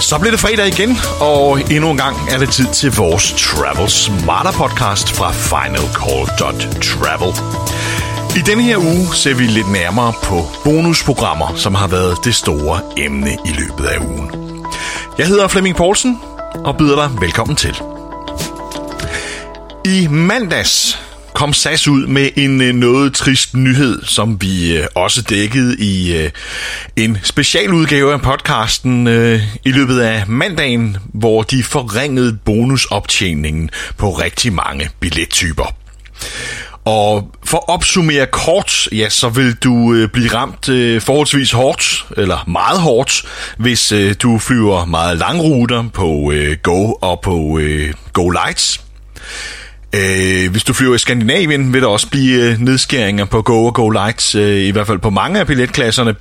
Så bliver det fredag igen, og endnu en gang er det tid til vores Travel Smarter podcast fra finalcall.travel. I denne her uge ser vi lidt nærmere på bonusprogrammer, som har været det store emne i løbet af ugen. Jeg hedder Flemming Poulsen og byder dig velkommen til. I mandags kom SAS ud med en øh, noget trist nyhed, som vi øh, også dækkede i øh, en specialudgave af podcasten øh, i løbet af mandagen, hvor de forringede bonusoptjeningen på rigtig mange billettyper. Og for at opsummere kort, ja, så vil du øh, blive ramt øh, forholdsvis hårdt, eller meget hårdt, hvis øh, du flyver meget langruter på øh, Go og på øh, Go Lights. Øh, hvis du flyver i Skandinavien, vil der også blive øh, nedskæringer på Go og Go Lights, øh, i hvert fald på mange af billetklasserne.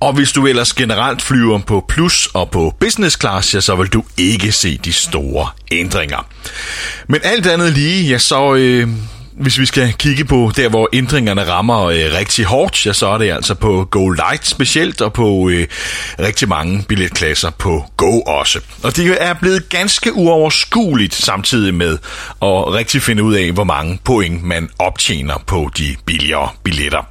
Og hvis du ellers generelt flyver på plus og på business class, ja, så vil du ikke se de store ændringer. Men alt andet lige, ja, så, øh, hvis vi skal kigge på der, hvor ændringerne rammer øh, rigtig hårdt, ja, så er det altså på Go Light specielt, og på øh, rigtig mange billetklasser på Go også. Og det er blevet ganske uoverskueligt samtidig med at rigtig finde ud af, hvor mange point man optjener på de billigere billetter.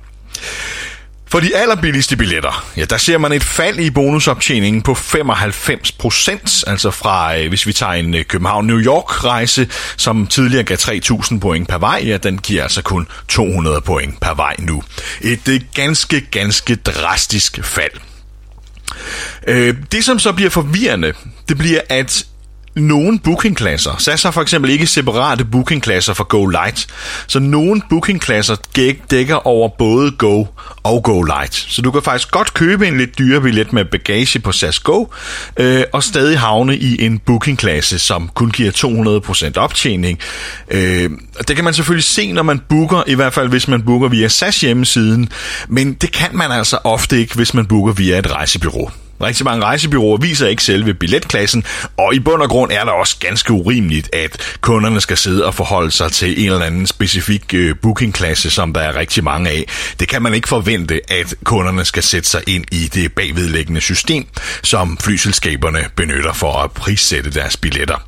For de allerbilligste billetter, ja, der ser man et fald i bonusoptjeningen på 95 procent, altså fra, øh, hvis vi tager en øh, København-New York-rejse, som tidligere gav 3.000 point per vej, ja, den giver altså kun 200 point per vej nu. Et øh, ganske, ganske drastisk fald. Øh, det, som så bliver forvirrende, det bliver, at nogle bookingklasser. SAS har for eksempel ikke separate bookingklasser for Go Light, så nogle bookingklasser dækker over både Go og Go Light. Så du kan faktisk godt købe en lidt dyre billet med bagage på SAS Go, øh, og stadig havne i en bookingklasse, som kun giver 200% optjening. Øh, det kan man selvfølgelig se, når man booker, i hvert fald hvis man booker via SAS hjemmesiden, men det kan man altså ofte ikke, hvis man booker via et rejsebyrå. Rigtig mange rejsebyråer viser ikke selve billetklassen, og i bund og grund er det også ganske urimeligt, at kunderne skal sidde og forholde sig til en eller anden specifik øh, bookingklasse, som der er rigtig mange af. Det kan man ikke forvente, at kunderne skal sætte sig ind i det bagvedliggende system, som flyselskaberne benytter for at prissætte deres billetter.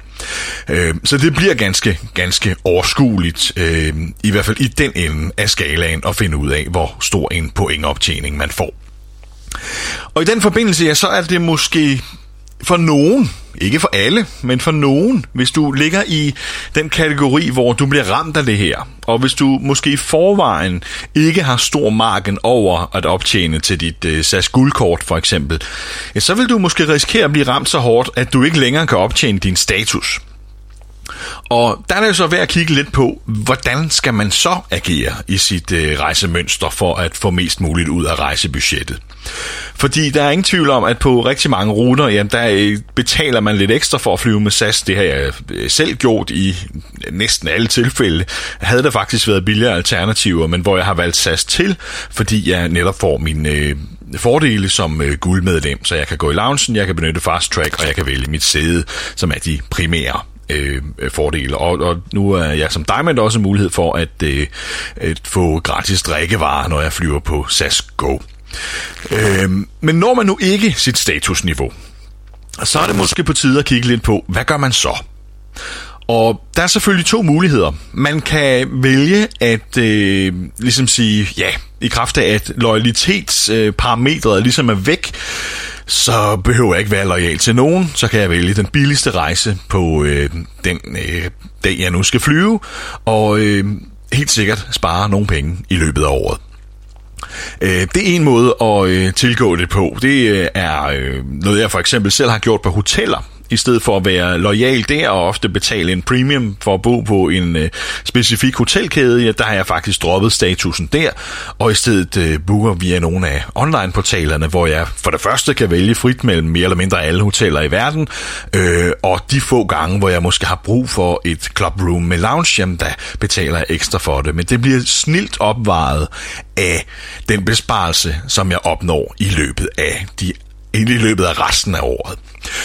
Øh, så det bliver ganske, ganske overskueligt, øh, i hvert fald i den ende af skalaen, at finde ud af, hvor stor en pointoptjening man får. Og i den forbindelse, ja, så er det måske for nogen, ikke for alle, men for nogen, hvis du ligger i den kategori, hvor du bliver ramt af det her, og hvis du måske i forvejen ikke har stor marken over at optjene til dit øh, SAS guldkort for eksempel, ja, så vil du måske risikere at blive ramt så hårdt, at du ikke længere kan optjene din status. Og der er det jo så værd at kigge lidt på, hvordan skal man så agere i sit øh, rejsemønster for at få mest muligt ud af rejsebudgettet. Fordi der er ingen tvivl om, at på rigtig mange ruter, jamen, der øh, betaler man lidt ekstra for at flyve med SAS. Det har jeg øh, selv gjort i næsten alle tilfælde. Havde der faktisk været billigere alternativer, men hvor jeg har valgt SAS til, fordi jeg netop får min øh, fordele som øh, guldmedlem, så jeg kan gå i loungen, jeg kan benytte fast track, og jeg kan vælge mit sæde, som er de primære øh, fordele. Og, og nu er jeg som Diamond også mulighed for at, øh, at få gratis drikkevarer, når jeg flyver på SAS Go. Øh, men når man nu ikke sit statusniveau, så er det måske på tide at kigge lidt på, hvad gør man så? Og der er selvfølgelig to muligheder. Man kan vælge at øh, ligesom sige, ja, i kraft af at lojalitetsparametret øh, ligesom er væk, så behøver jeg ikke være lojal til nogen. Så kan jeg vælge den billigste rejse på øh, den øh, dag, jeg nu skal flyve, og øh, helt sikkert spare nogle penge i løbet af året. Øh, det er en måde at øh, tilgå det på. Det øh, er øh, noget, jeg for eksempel selv har gjort på hoteller i stedet for at være lojal der og ofte betale en premium for at bo på en øh, specifik hotelkæde, ja, der har jeg faktisk droppet statusen der, og i stedet øh, booker via nogle af online-portalerne, hvor jeg for det første kan vælge frit mellem mere eller mindre alle hoteller i verden, øh, og de få gange, hvor jeg måske har brug for et clubroom med lounge, jamen der betaler jeg ekstra for det, men det bliver snilt opvejet af den besparelse, som jeg opnår i løbet af de i løbet af resten af året.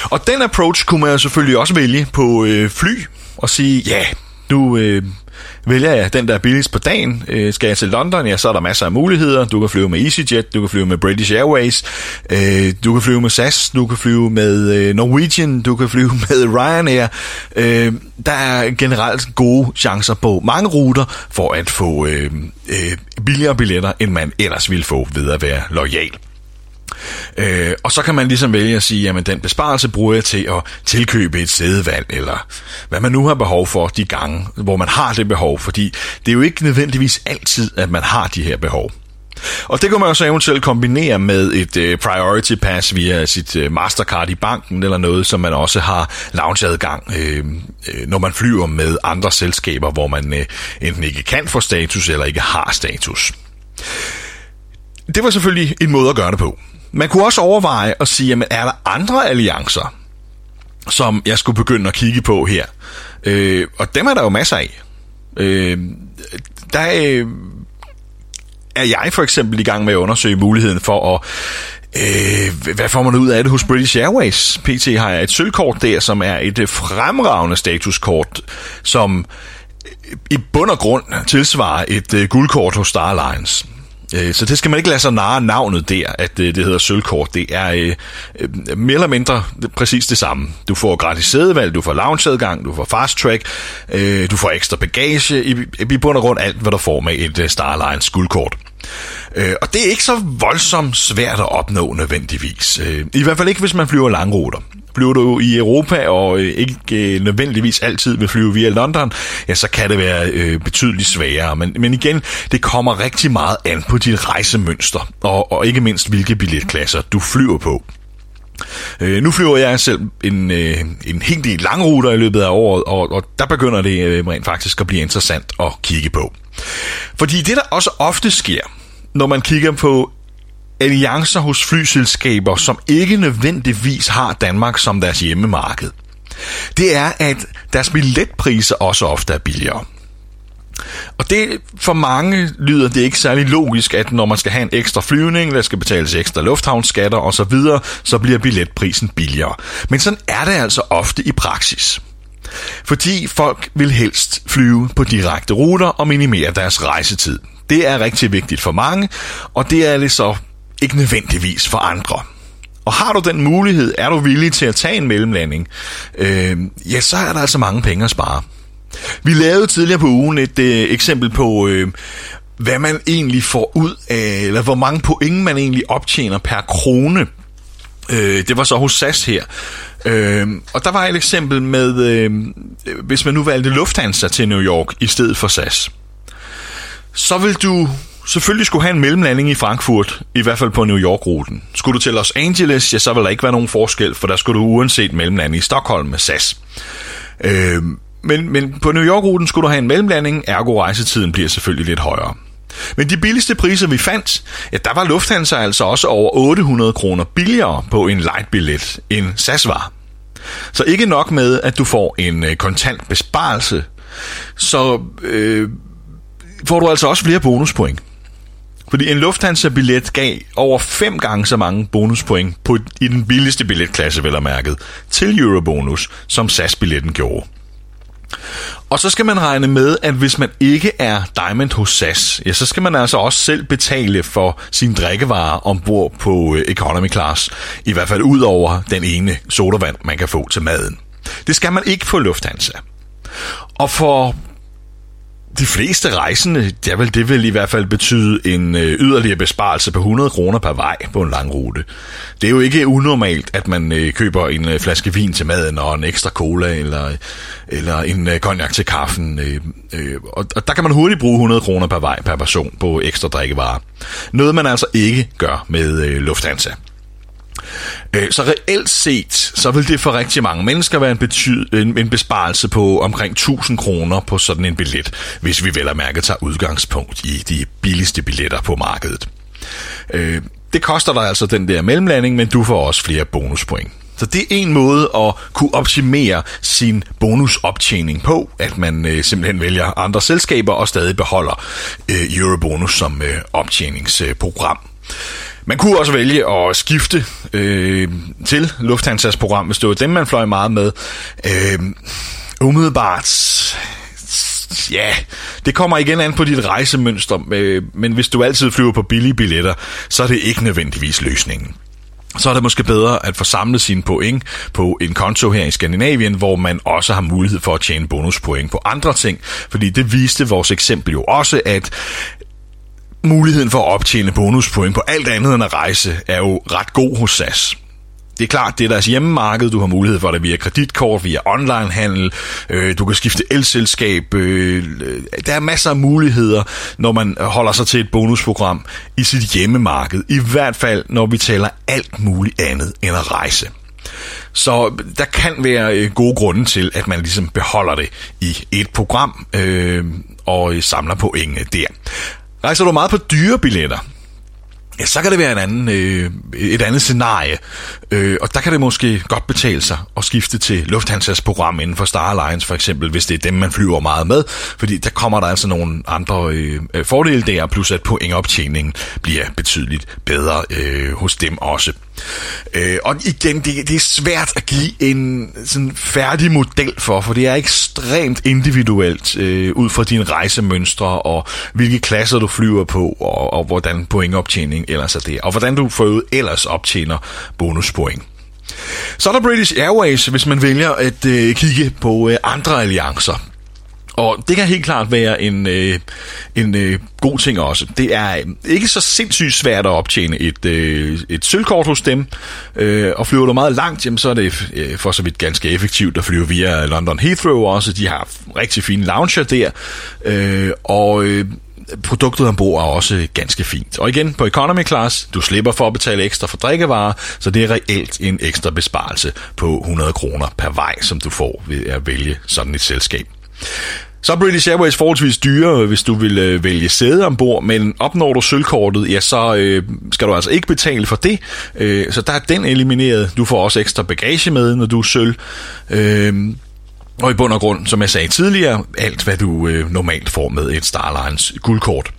Og den approach kunne man jo selvfølgelig også vælge på øh, fly, og sige, ja, nu øh, vælger jeg den, der er billigst på dagen. Øh, skal jeg til London, ja, så er der masser af muligheder. Du kan flyve med EasyJet, du kan flyve med British Airways, øh, du kan flyve med SAS, du kan flyve med øh, Norwegian, du kan flyve med Ryanair. Øh, der er generelt gode chancer på mange ruter for at få øh, øh, billigere billetter, end man ellers ville få ved at være lojal. Øh, og så kan man ligesom vælge at sige, jamen den besparelse bruger jeg til at tilkøbe et sædevalg, eller hvad man nu har behov for de gange, hvor man har det behov, fordi det er jo ikke nødvendigvis altid, at man har de her behov. Og det kan man jo så eventuelt kombinere med et øh, priority pass via sit øh, Mastercard i banken, eller noget, som man også har loungeadgang, øh, øh, når man flyver med andre selskaber, hvor man øh, enten ikke kan få status, eller ikke har status. Det var selvfølgelig en måde at gøre det på. Man kunne også overveje at sige, jamen er der andre alliancer, som jeg skulle begynde at kigge på her? Øh, og dem er der jo masser af. Øh, der er, er jeg for eksempel i gang med at undersøge muligheden for at Øh, hvad får man ud af det hos British Airways? PT har jeg et sølvkort der, som er et øh, fremragende statuskort, som øh, i bund og grund tilsvarer et øh, guldkort hos Star Alliance. Øh, så det skal man ikke lade sig narre navnet der, at øh, det hedder sølvkort. Det er øh, øh, mere eller mindre præcis det samme. Du får gratis sædevalg, du får loungeadgang, du får fast track, øh, du får ekstra bagage, i, i bund og grund alt, hvad du får med et øh, uh, Star guldkort. Øh, og det er ikke så voldsomt svært at opnå nødvendigvis. Øh, I hvert fald ikke, hvis man flyver langruter. Flyver du i Europa og øh, ikke øh, nødvendigvis altid vil flyve via London, ja, så kan det være øh, betydeligt sværere. Men, men igen, det kommer rigtig meget an på dit rejsemønster, og, og ikke mindst hvilke billetklasser du flyver på. Øh, nu flyver jeg selv en, øh, en hel del langruter i løbet af året, og, og der begynder det øh, rent faktisk at blive interessant at kigge på. Fordi det, der også ofte sker, når man kigger på alliancer hos flyselskaber, som ikke nødvendigvis har Danmark som deres hjemmemarked, det er, at deres billetpriser også ofte er billigere. Og det for mange lyder det ikke særlig logisk, at når man skal have en ekstra flyvning, der skal betales ekstra lufthavnsskatter osv., så bliver billetprisen billigere. Men sådan er det altså ofte i praksis. Fordi folk vil helst flyve på direkte ruter og minimere deres rejsetid. Det er rigtig vigtigt for mange, og det er det så ikke nødvendigvis for andre. Og har du den mulighed, er du villig til at tage en mellemlanding, øh, ja, så er der altså mange penge at spare. Vi lavede tidligere på ugen et øh, eksempel på, øh, hvad man egentlig får ud af, eller hvor mange point man egentlig optjener per krone. Øh, det var så hos SAS her. Øh, og der var et eksempel med, øh, hvis man nu valgte Lufthansa til New York i stedet for SAS. Så vil du selvfølgelig skulle have en mellemlanding i Frankfurt, i hvert fald på New York-ruten. Skulle du til Los Angeles, ja, så vil der ikke være nogen forskel, for der skulle du uanset mellemlande i Stockholm med SAS. Øh, men, men på New York-ruten skulle du have en mellemlanding, ergo rejsetiden bliver selvfølgelig lidt højere. Men de billigste priser, vi fandt, ja, der var Lufthansa altså også over 800 kroner billigere på en light-billet end SAS var. Så ikke nok med, at du får en øh, kontant besparelse, så øh, får du altså også flere bonuspoint. Fordi en Lufthansa-billet gav over fem gange så mange bonuspoint på, i den billigste billetklasse, vel mærket, til Eurobonus, som SAS-billetten gjorde. Og så skal man regne med, at hvis man ikke er Diamond hos SAS, ja, så skal man altså også selv betale for sine drikkevarer ombord på øh, economy class. I hvert fald ud over den ene sodavand, man kan få til maden. Det skal man ikke på Lufthansa. Og for de fleste rejsende, ja vil det vil i hvert fald betyde en øh, yderligere besparelse på 100 kroner per vej på en lang rute. Det er jo ikke unormalt, at man øh, køber en øh, flaske vin til maden og en ekstra cola eller, eller en konjak cognac til kaffen. Og, der kan man hurtigt bruge 100 kroner per vej per person på ekstra drikkevarer. Noget man altså ikke gør med Lufthansa. Øh, så reelt set, så vil det for rigtig mange mennesker være en, betyd, en, en besparelse på omkring 1000 kroner på sådan en billet, hvis vi vel og mærke tager udgangspunkt i de billigste billetter på markedet. Øh, det koster dig altså den der mellemlanding, men du får også flere bonuspoint. Så det er en måde at kunne optimere sin bonusoptjening på, at man øh, simpelthen vælger andre selskaber og stadig beholder øh, Eurobonus som øh, optjeningsprogram. Man kunne også vælge at skifte øh, til Lufthansas program, hvis det var dem, man fløj meget med. Øh, Umiddelbart, ja, det kommer igen an på dit rejsemønster, øh, men hvis du altid flyver på billige billetter, så er det ikke nødvendigvis løsningen så er det måske bedre at få samlet sine point på en konto her i Skandinavien, hvor man også har mulighed for at tjene bonuspoint på andre ting. Fordi det viste vores eksempel jo også, at muligheden for at optjene bonuspoint på alt andet end at rejse er jo ret god hos SAS. Det er klart, det er deres hjemmemarked, du har mulighed for det via kreditkort, via onlinehandel, øh, du kan skifte elselskab, øh, øh der er masser af muligheder, når man holder sig til et bonusprogram i sit hjemmemarked, i hvert fald når vi taler alt muligt andet end at rejse. Så der kan være øh, gode grunde til, at man ligesom beholder det i et program øh, og samler pointene der. Rejser du meget på dyre billetter, ja, så kan det være en anden, øh, et andet scenarie. Øh, og der kan det måske godt betale sig at skifte til Lufthansas program inden for Star Alliance for eksempel, hvis det er dem, man flyver meget med. Fordi der kommer der altså nogle andre øh, fordele der, plus at pointoptjeningen bliver betydeligt bedre øh, hos dem også. Øh, og igen, det, det er svært at give en sådan færdig model for, for det er ekstremt individuelt øh, ud fra dine rejsemønstre og hvilke klasser du flyver på og, og hvordan pointoptjening ellers er det, og hvordan du for ellers optjener bonuspoint. Så er der British Airways, hvis man vælger at øh, kigge på øh, andre alliancer. Og det kan helt klart være en, øh, en øh, god ting også. Det er øh, ikke så sindssygt svært at optjene et, øh, et sølvkort hos dem. Øh, og flyver du meget langt, jamen, så er det øh, for så vidt ganske effektivt at flyve via London Heathrow også. De har rigtig fine lounger der. Øh, og... Øh, produktet ombord er også ganske fint. Og igen, på economy class, du slipper for at betale ekstra for drikkevarer, så det er reelt en ekstra besparelse på 100 kroner per vej, som du får ved at vælge sådan et selskab. Så er British Airways forholdsvis dyre, hvis du vil øh, vælge sæde ombord, men opnår du sølvkortet, ja, så øh, skal du altså ikke betale for det. Øh, så der er den elimineret. Du får også ekstra bagage med, når du er sølv. Øh, og i bund og grund, som jeg sagde tidligere, alt hvad du øh, normalt får med et Starlines guldkort.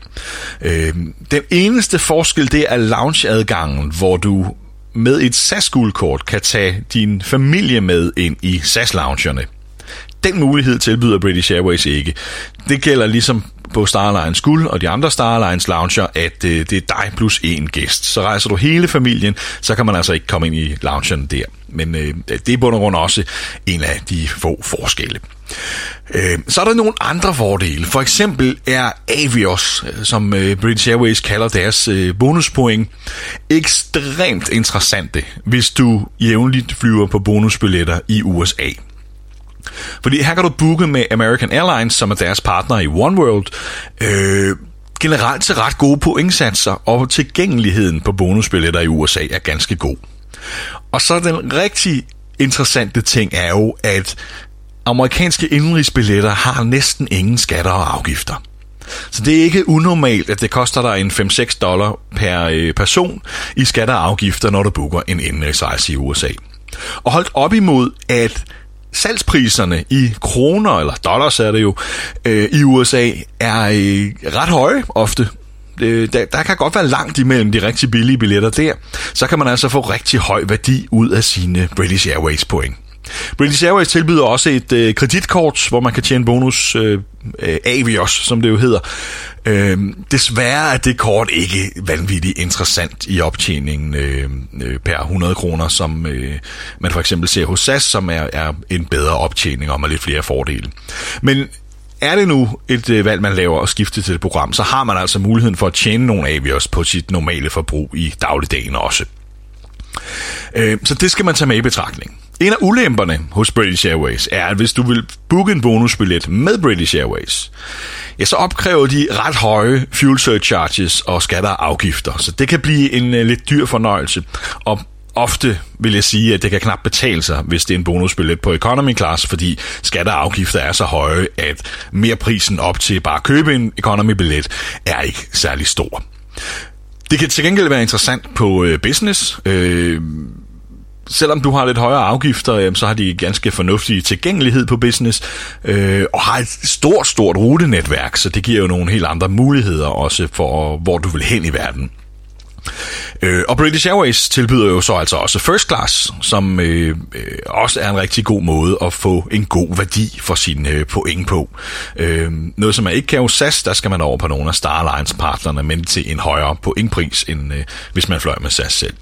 Øh, den eneste forskel, det er loungeadgangen, hvor du med et SAS-guldkort kan tage din familie med ind i SAS-loungerne. Den mulighed tilbyder British Airways ikke. Det gælder ligesom på Starlines Guld og de andre Starlines lounger, at øh, det er dig plus en gæst. Så rejser du hele familien, så kan man altså ikke komme ind i loungen der. Men øh, det er bund og grund også en af de få forskelle. Øh, så er der nogle andre fordele. For eksempel er Avios, øh, som øh, British Airways kalder deres øh, bonuspoint, ekstremt interessante, hvis du jævnligt flyver på bonusbilletter i USA. Fordi her kan du booke med American Airlines, som er deres partner i Oneworld, øh, generelt til ret gode pointsatser, og tilgængeligheden på bonusbilletter i USA er ganske god. Og så den rigtig interessante ting er jo, at amerikanske indrigsbilletter har næsten ingen skatter og afgifter. Så det er ikke unormalt, at det koster dig en 5-6 dollar per øh, person i skatter og afgifter, når du booker en indrigsrejse i USA. Og holdt op imod, at salgspriserne i kroner, eller dollars er det jo, øh, i USA er øh, ret høje ofte. Øh, der, der kan godt være langt imellem de rigtig billige billetter der. Så kan man altså få rigtig høj værdi ud af sine British Airways point. British Airways tilbyder også et øh, kreditkort, hvor man kan tjene bonus øh, øh Avios, som det jo hedder. Øh, desværre er det kort ikke vanvittigt interessant i optjeningen øh, øh, per 100 kroner, som øh, man for eksempel ser hos SAS, som er, er en bedre optjening og med lidt flere fordele. Men er det nu et øh, valg, man laver at skifte til et program, så har man altså muligheden for at tjene nogle Avios på sit normale forbrug i dagligdagen også. Øh, så det skal man tage med i betragtning. En af ulemperne hos British Airways er, at hvis du vil booke en bonusbillet med British Airways, ja, så opkræver de ret høje fuel surcharges og skatter og afgifter. Så det kan blive en uh, lidt dyr fornøjelse. Og ofte vil jeg sige, at det kan knap betale sig, hvis det er en bonusbillet på economy class, fordi skatter og afgifter er så høje, at mere prisen op til bare at købe en economy billet er ikke særlig stor. Det kan til gengæld være interessant på øh, business. Øh, selvom du har lidt højere afgifter, øhm, så har de ganske fornuftig tilgængelighed på business, øh, og har et stort, stort rutenetværk, så det giver jo nogle helt andre muligheder også for, hvor du vil hen i verden. Øh, og British Airways tilbyder jo så altså også first class, som øh, øh, også er en rigtig god måde at få en god værdi for sine øh, point på. Øh, noget som man ikke kan hos SAS, der skal man over på nogle af Star Alliance partnerne, men til en højere pointpris, end øh, hvis man fløj med SAS selv.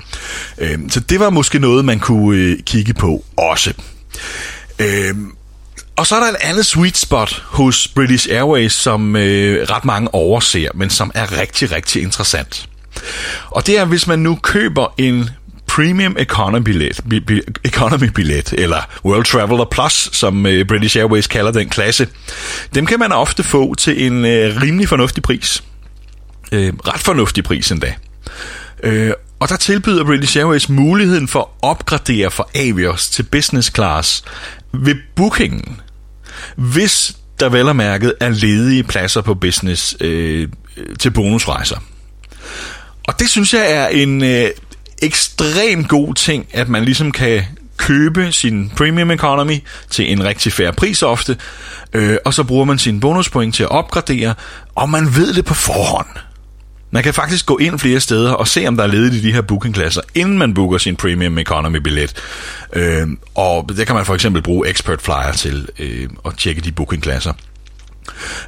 Øh, så det var måske noget, man kunne øh, kigge på også. Øh, og så er der et andet sweet spot hos British Airways, som øh, ret mange overser, men som er rigtig, rigtig interessant. Og det er, hvis man nu køber en Premium Economy billet, bi, bi, economy billet eller World Traveler Plus, som øh, British Airways kalder den klasse. Dem kan man ofte få til en øh, rimelig fornuftig pris. Øh, ret fornuftig pris endda. Øh, og der tilbyder British Airways muligheden for at opgradere fra Avios til business class ved bookingen, hvis der vel og mærket er ledige pladser på business øh, øh til bonusrejser. Og det synes jeg er en øh, ekstrem god ting, at man ligesom kan købe sin premium economy til en rigtig færre pris ofte, øh, og så bruger man sine bonuspoint til at opgradere, og man ved det på forhånd. Man kan faktisk gå ind flere steder og se, om der er ledigt i de her bookingklasser, inden man booker sin premium economy billet. Øh, og det kan man for eksempel bruge Expert Flyer til øh, at tjekke de bookingklasser.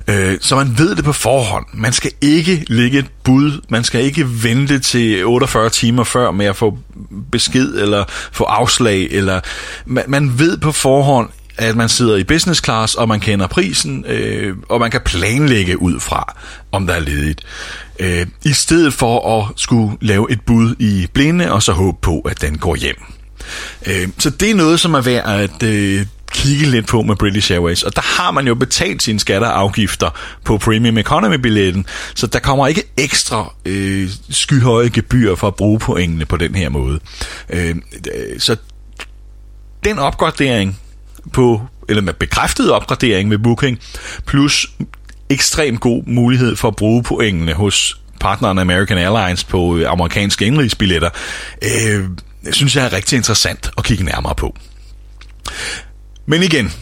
Øh, så man ved det på forhånd. Man skal ikke lægge et bud. Man skal ikke vente til 48 timer før med at få besked eller få afslag. Eller man, man ved på forhånd, at man sidder i business class, og man kender prisen, øh, og man kan planlægge ud fra, om der er ledigt. Øh, I stedet for at skulle lave et bud i blinde, og så håbe på, at den går hjem. Øh, så det er noget, som er værd at øh, kigge lidt på med British Airways. Og der har man jo betalt sine skatter og afgifter på Premium Economy-billetten, så der kommer ikke ekstra øh, skyhøje gebyr for at bruge pointene på den her måde. Øh, så den opgradering på, eller med bekræftet opgradering med Booking, plus ekstremt god mulighed for at bruge pointene hos partneren American Airlines på øh, amerikanske indrigsbilletter, øh, synes jeg er rigtig interessant at kigge nærmere på. Men igen,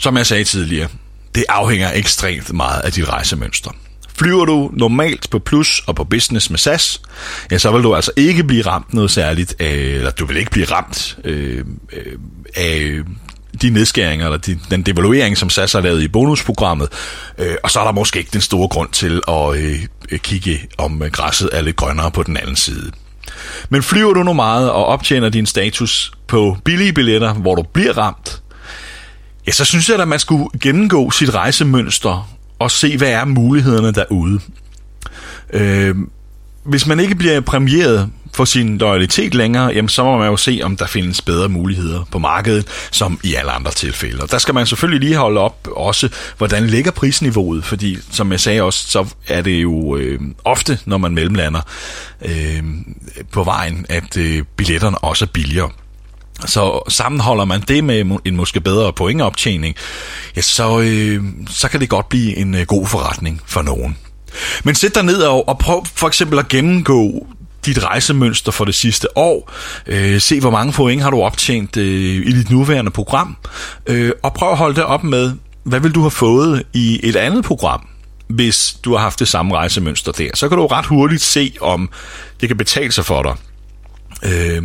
som jeg sagde tidligere, det afhænger ekstremt meget af dit rejsemønster. Flyver du normalt på plus og på business med SAS, ja, så vil du altså ikke blive ramt noget særligt, af, eller du vil ikke blive ramt øh, øh, af de nedskæringer, eller de, den devaluering, som SAS har lavet i bonusprogrammet, øh, og så er der måske ikke den store grund til at øh, kigge, om græsset er lidt grønnere på den anden side. Men flyver du nu meget og optjener din status på billige billetter, hvor du bliver ramt, ja, så synes jeg, at man skulle gennemgå sit rejsemønster og se, hvad er mulighederne derude. Øh, hvis man ikke bliver præmieret for sin loyalitet længere, jamen så må man jo se, om der findes bedre muligheder på markedet, som i alle andre tilfælde. Og der skal man selvfølgelig lige holde op også, hvordan ligger prisniveauet, fordi som jeg sagde også, så er det jo øh, ofte, når man mellemlander øh, på vejen, at øh, billetterne også er billigere. Så sammenholder man det med en måske bedre pointoptjening, ja, så, øh, så kan det godt blive en øh, god forretning for nogen. Men sæt dig ned og, og prøv for eksempel at gennemgå dit rejsemønster for det sidste år. Øh, se, hvor mange point har du optjent øh, i dit nuværende program. Øh, og prøv at holde det op med, hvad vil du have fået i et andet program, hvis du har haft det samme rejsemønster der. Så kan du ret hurtigt se, om det kan betale sig for dig Øh,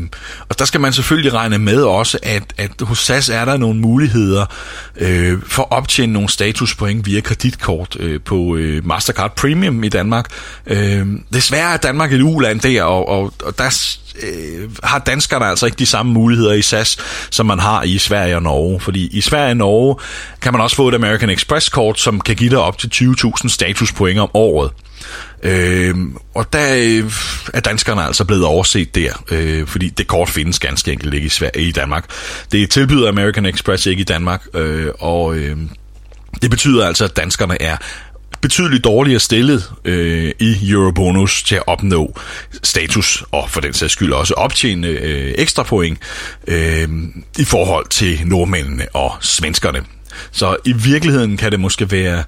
og der skal man selvfølgelig regne med også, at, at hos SAS er der nogle muligheder øh, for at optjene nogle statuspoint via kreditkort øh, på øh, Mastercard Premium i Danmark. Øh, desværre er Danmark et uland der, og, og, og der øh, har danskerne altså ikke de samme muligheder i SAS, som man har i Sverige og Norge. Fordi i Sverige og Norge kan man også få et American Express-kort, som kan give dig op til 20.000 statuspoint om året. Øh, og der øh, er danskerne altså blevet overset der, øh, fordi det kort findes ganske enkelt ikke i, Sverige, i Danmark. Det tilbyder American Express ikke i Danmark, øh, og øh, det betyder altså, at danskerne er betydeligt dårligere stillet øh, i Eurobonus til at opnå status, og for den sags skyld også optjene øh, ekstra point øh, i forhold til nordmændene og svenskerne. Så i virkeligheden kan det måske være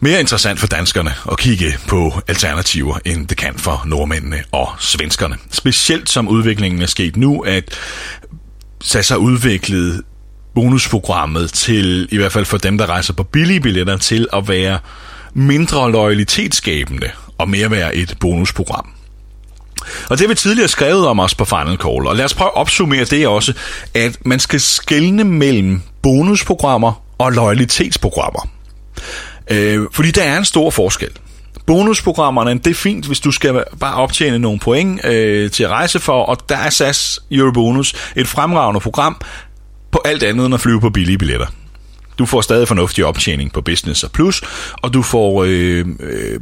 mere interessant for danskerne at kigge på alternativer, end det kan for nordmændene og svenskerne. Specielt som udviklingen er sket nu, at SAS har udviklet bonusprogrammet til, i hvert fald for dem, der rejser på billige billetter, til at være mindre loyalitetsskabende og mere være et bonusprogram. Og det har vi tidligere skrevet om os på Final Call, og lad os prøve at opsummere det også, at man skal skelne mellem bonusprogrammer og loyalitetsprogrammer. Øh, fordi der er en stor forskel. Bonusprogrammerne, det er fint, hvis du skal bare optjene nogle point øh, til at rejse for, og der er SAS Eurobonus et fremragende program på alt andet end at flyve på billige billetter. Du får stadig fornuftig optjening på Business og Plus, og du får øh, øh,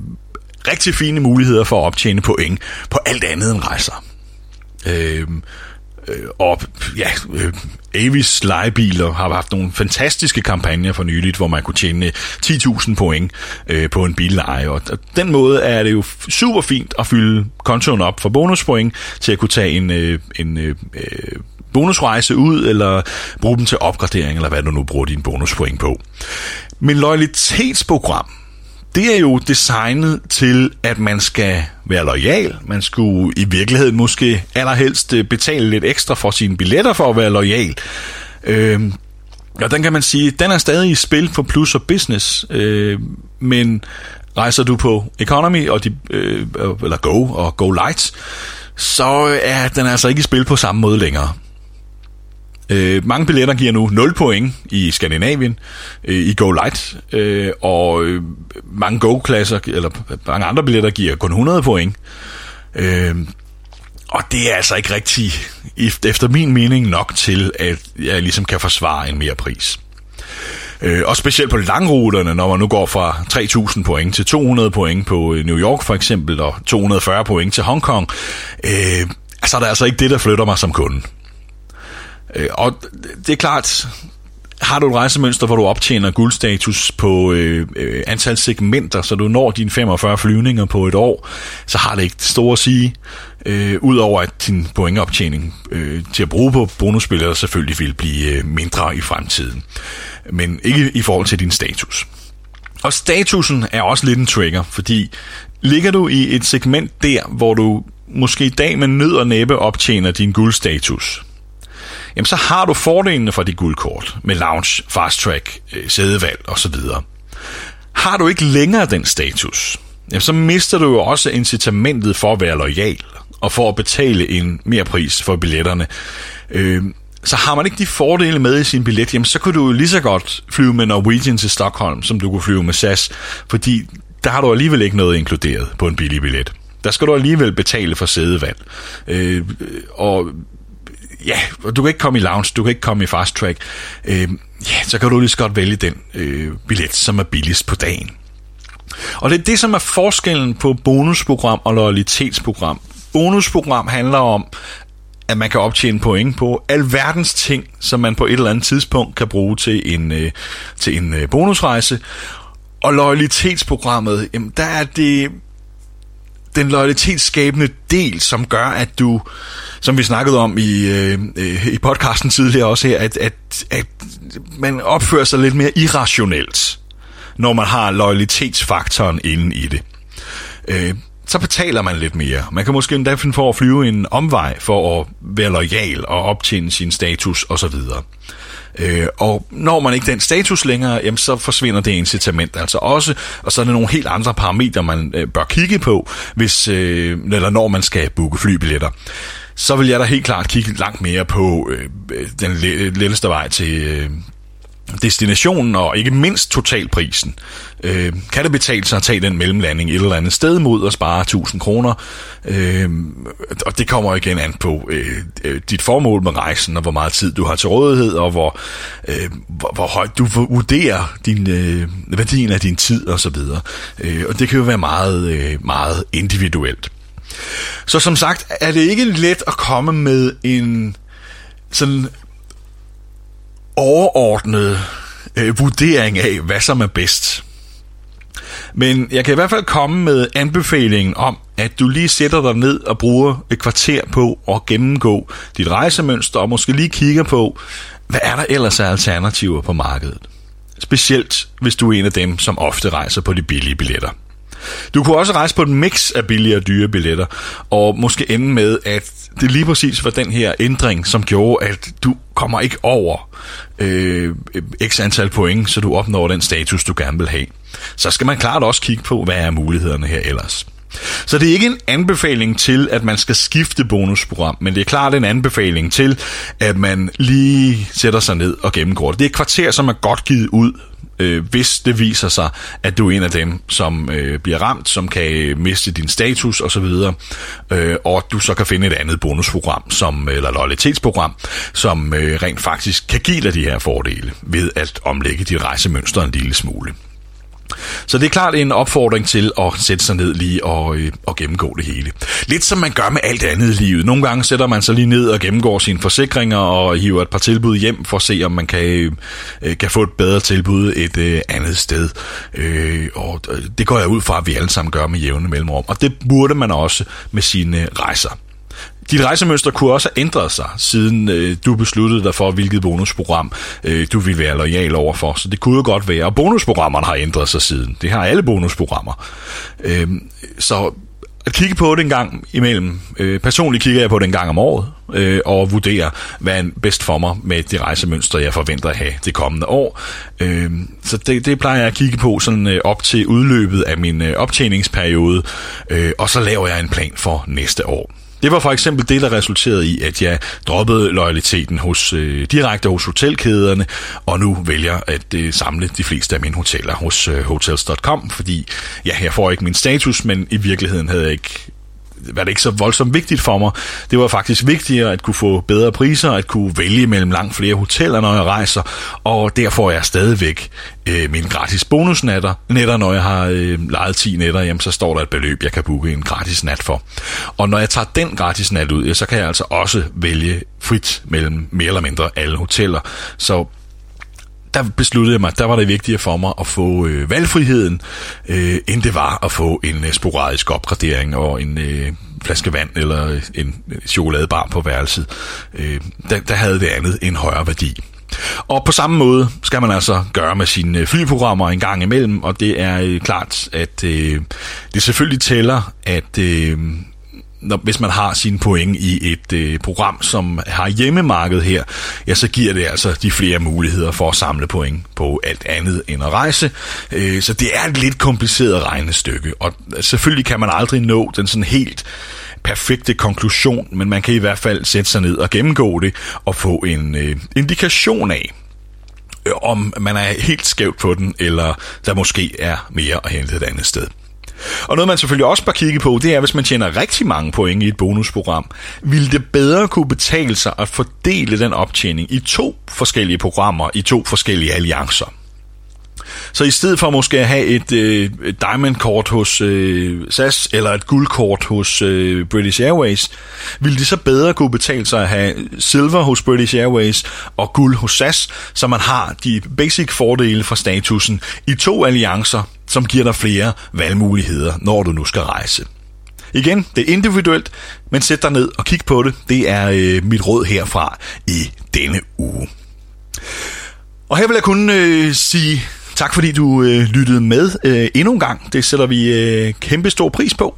rigtig fine muligheder for at optjene point på alt andet end rejser. Øh, øh, og ja, øh, Avis legebiler har haft nogle fantastiske kampagner for nyligt, hvor man kunne tjene 10.000 point øh, på en billeje. Og den måde er det jo super fint at fylde kontoen op for bonuspoint til at kunne tage en, øh, en øh, øh bonusrejse ud, eller bruge dem til opgradering, eller hvad du nu bruger dine bonuspoint på. Men loyalitetsprogram, det er jo designet til, at man skal være lojal. Man skulle i virkeligheden måske allerhelst øh, betale lidt ekstra for sine billetter for at være lojal. Øh, og den kan man sige, den er stadig i spil for plus og business, øh, men rejser du på economy og de, øh, eller go og go light, så øh, er den altså ikke i spil på samme måde længere. Øh, mange billetter giver nu 0 point i Skandinavien, øh, i Go Light, øh, og øh, mange Go-klasser, eller mange andre billetter giver kun 100 point. Øh, og det er altså ikke rigtig, efter min mening, nok til, at jeg ligesom kan forsvare en mere pris. Øh, og specielt på langruterne, når man nu går fra 3.000 point til 200 point på øh, New York for eksempel, og 240 point til Hongkong, øh, så er det altså ikke det, der flytter mig som kunde. Øh, og det er klart, har du et rejsemønster, hvor du optjener guldstatus på øh, øh, antal segmenter, så du når dine 45 flyvninger på et år, så har det ikke det store at sige, øh, udover at din pointoptjening øh, til at bruge på bonusspillere selvfølgelig vil blive øh, mindre i fremtiden. Men ikke i forhold til din status. Og statusen er også lidt en trigger, fordi ligger du i et segment der, hvor du måske i dag med nød og næppe optjener din guldstatus, jamen så har du fordelene fra dit guldkort med lounge, fast track, øh, sædevalg osv. Har du ikke længere den status, jamen så mister du jo også incitamentet for at være lojal og for at betale en mere pris for billetterne. Øh, så har man ikke de fordele med i sin billet, jamen så kunne du jo lige så godt flyve med Norwegian til Stockholm, som du kunne flyve med SAS, fordi der har du alligevel ikke noget inkluderet på en billig billet. Der skal du alligevel betale for sædevalg. Øh, og ja, du kan ikke komme i lounge, du kan ikke komme i fast track, øh, ja, så kan du lige så godt vælge den øh, billet, som er billigst på dagen. Og det er det, som er forskellen på bonusprogram og loyalitetsprogram. Bonusprogram handler om, at man kan optjene point på alverdens ting, som man på et eller andet tidspunkt kan bruge til en, øh, til en øh, bonusrejse. Og loyalitetsprogrammet, jamen der er det den loyalitetsskabende del, som gør, at du, som vi snakkede om i, øh, øh, i podcasten tidligere også her, at, at, at man opfører sig lidt mere irrationelt, når man har loyalitetsfaktoren inde i det. Øh, så betaler man lidt mere. Man kan måske endda finde for at flyve en omvej for at være lojal og optjene sin status osv. Øh, og når man ikke den status længere, jamen, så forsvinder det incitament altså også, og så er der nogle helt andre parametre, man øh, bør kigge på, hvis, øh, eller når man skal booke flybilletter. Så vil jeg da helt klart kigge langt mere på øh, øh den letteste vej til, øh, destinationen og ikke mindst totalprisen. Øh, kan det betale sig at tage den mellemlanding et eller andet sted mod at spare 1000 kroner? Øh, og det kommer igen an på øh, øh, dit formål med rejsen, og hvor meget tid du har til rådighed, og hvor, øh, hvor, hvor højt du vurderer din, øh, værdien af din tid osv. Øh, og det kan jo være meget, øh, meget individuelt. Så som sagt er det ikke let at komme med en sådan overordnede øh, vurdering af, hvad som er bedst. Men jeg kan i hvert fald komme med anbefalingen om, at du lige sætter dig ned og bruger et kvarter på at gennemgå dit rejsemønster, og måske lige kigger på, hvad er der ellers af alternativer på markedet. Specielt hvis du er en af dem, som ofte rejser på de billige billetter. Du kunne også rejse på et mix af billige og dyre billetter, og måske ende med, at det lige præcis var den her ændring, som gjorde, at du kommer ikke over øh, x antal point, så du opnår den status, du gerne vil have. Så skal man klart også kigge på, hvad er mulighederne her ellers. Så det er ikke en anbefaling til, at man skal skifte bonusprogram, men det er klart en anbefaling til, at man lige sætter sig ned og gennemgår det. Det er et kvarter, som er godt givet ud øh, hvis det viser sig, at du er en af dem, som øh, bliver ramt, som kan øh, miste din status osv., øh, og du så kan finde et andet bonusprogram, som, eller loyalitetsprogram, som øh, rent faktisk kan give dig de her fordele ved at omlægge dit rejsemønster en lille smule. Så det er klart en opfordring til at sætte sig ned lige og, øh, og gennemgå det hele. Lidt som man gør med alt andet i livet. Nogle gange sætter man sig lige ned og gennemgår sine forsikringer og hiver et par tilbud hjem for at se, om man kan, øh, øh kan få et bedre tilbud et øh, andet sted. Øh, og øh, det går jeg ud fra, at vi alle sammen gør med jævne mellemrum. Og det burde man også med sine rejser. Dit rejsemønster kunne også have ændret sig, siden øh, du besluttede dig for, hvilket bonusprogram øh, du vil være lojal overfor. Så det kunne jo godt være, og bonusprogrammerne har ændret sig siden. Det har alle bonusprogrammer. Øh, så at kigge på det en gang imellem. Øh, personligt kigger jeg på det en gang om året, øh, og vurderer, hvad er bedst for mig med det rejsemønster, jeg forventer at have det kommende år. Øh, så det, det plejer jeg at kigge på sådan øh, op til udløbet af min øh, optjeningsperiode, øh, og så laver jeg en plan for næste år. Det var for eksempel det, der resulterede i, at jeg droppede loyaliteten hos, øh, direkte hos hotelkæderne, og nu vælger at øh, samle de fleste af mine hoteller hos øh, hotels.com, fordi ja, jeg får ikke min status, men i virkeligheden havde jeg ikke var det ikke så voldsomt vigtigt for mig. Det var faktisk vigtigere at kunne få bedre priser, at kunne vælge mellem langt flere hoteller, når jeg rejser, og derfor er jeg stadigvæk øh, mine gratis bonusnatter. Netter, når jeg har øh, lejet 10 netter, jamen, så står der et beløb, jeg kan booke en gratis nat for. Og når jeg tager den gratis nat ud, ja, så kan jeg altså også vælge frit mellem mere eller mindre alle hoteller. Så der besluttede jeg mig, der var det vigtigere for mig at få øh, valgfriheden, øh, end det var at få en øh, sporadisk opgradering og en øh, flaske vand eller øh, en øh, chokoladebar på værelset. Øh, der, der havde det andet en højere værdi. Og på samme måde skal man altså gøre med sine øh, flyprogrammer en gang imellem, og det er øh, klart, at øh, det selvfølgelig tæller, at øh, når, hvis man har sine point i et øh, program, som har hjemmemarked her, ja, så giver det altså de flere muligheder for at samle point på alt andet end at rejse. Øh, så det er et lidt kompliceret regnestykke, og selvfølgelig kan man aldrig nå den sådan helt perfekte konklusion, men man kan i hvert fald sætte sig ned og gennemgå det og få en øh, indikation af, øh, om man er helt skævt på den, eller der måske er mere at hente et andet sted. Og noget man selvfølgelig også bør kigge på, det er, hvis man tjener rigtig mange point i et bonusprogram, vil det bedre kunne betale sig at fordele den optjening i to forskellige programmer, i to forskellige alliancer. Så i stedet for måske at have et, øh, et diamond-kort hos øh, SAS eller et guldkort hos øh, British Airways, ville det så bedre kunne betale sig at have silver hos British Airways og guld hos SAS, så man har de basic fordele fra statusen i to alliancer, som giver dig flere valgmuligheder, når du nu skal rejse. Igen, det er individuelt, men sæt dig ned og kig på det. Det er øh, mit råd herfra i denne uge. Og her vil jeg kun øh, sige Tak fordi du øh, lyttede med øh, endnu en gang. Det sætter vi øh, kæmpe stor pris på.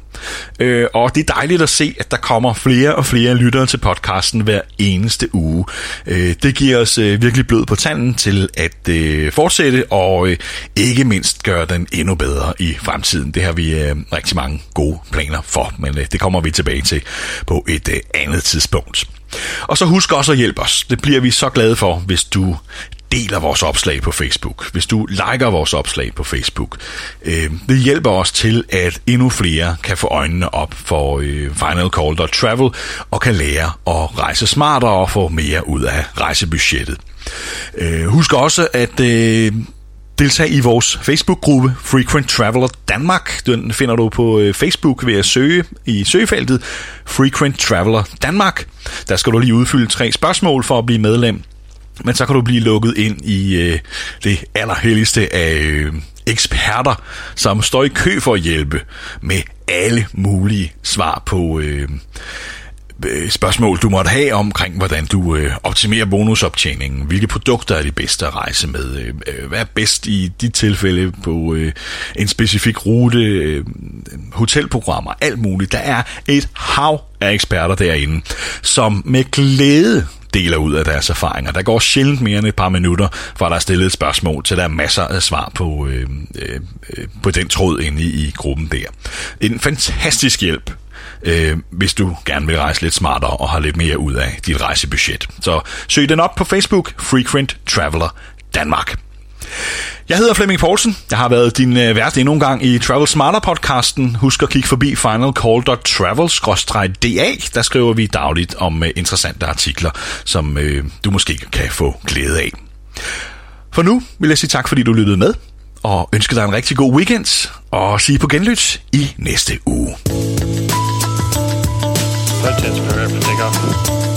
Øh, og det er dejligt at se, at der kommer flere og flere lyttere til podcasten hver eneste uge. Øh, det giver os øh, virkelig blød på tanden til at øh, fortsætte og øh, ikke mindst gøre den endnu bedre i fremtiden. Det har vi øh, rigtig mange gode planer for, men øh, det kommer vi tilbage til på et øh, andet tidspunkt. Og så husk også at hjælpe os. Det bliver vi så glade for, hvis du deler vores opslag på Facebook, hvis du liker vores opslag på Facebook. Øh, det hjælper os til, at endnu flere kan få øjnene op for øh, finalcall.travel og kan lære at rejse smartere og få mere ud af rejsebudgettet. Øh, husk også at øh, deltage i vores Facebook-gruppe Frequent Traveler Danmark. Den finder du på øh, Facebook ved at søge i søgefeltet Frequent Traveler Danmark. Der skal du lige udfylde tre spørgsmål for at blive medlem. Men så kan du blive lukket ind i øh, det allerhelligste af øh, eksperter, som står i kø for at hjælpe med alle mulige svar på øh, øh spørgsmål, du måtte have omkring, hvordan du øh, optimerer bonusoptjeningen. Hvilke produkter er de bedste at rejse med? Øh, øh hvad er bedst i dit tilfælde på øh, en specifik rute? Øh, hotelprogrammer, alt muligt. Der er et hav af eksperter derinde, som med glæde deler ud af deres erfaringer. Der går sjældent mere end et par minutter, fra der er stillet et spørgsmål, til der er masser af svar på, øh, øh, øh på den tråd inde i, i gruppen der. En fantastisk hjælp øh, hvis du gerne vil rejse lidt smartere og har lidt mere ud af dit rejsebudget. Så søg den op på Facebook, Frequent Traveler Danmark. Jeg hedder Flemming Poulsen. Jeg har været din øh, vært endnu en gang i Travel Smarter podcasten. Husk at kigge forbi finalcall.travel-da. Der skriver vi dagligt om øh, interessante artikler, som øh, du måske kan få glæde af. For nu vil jeg sige tak, fordi du lyttede med, og ønske dig en rigtig god weekend, og sige på genlyt i næste uge. Five tenths per every takeoff.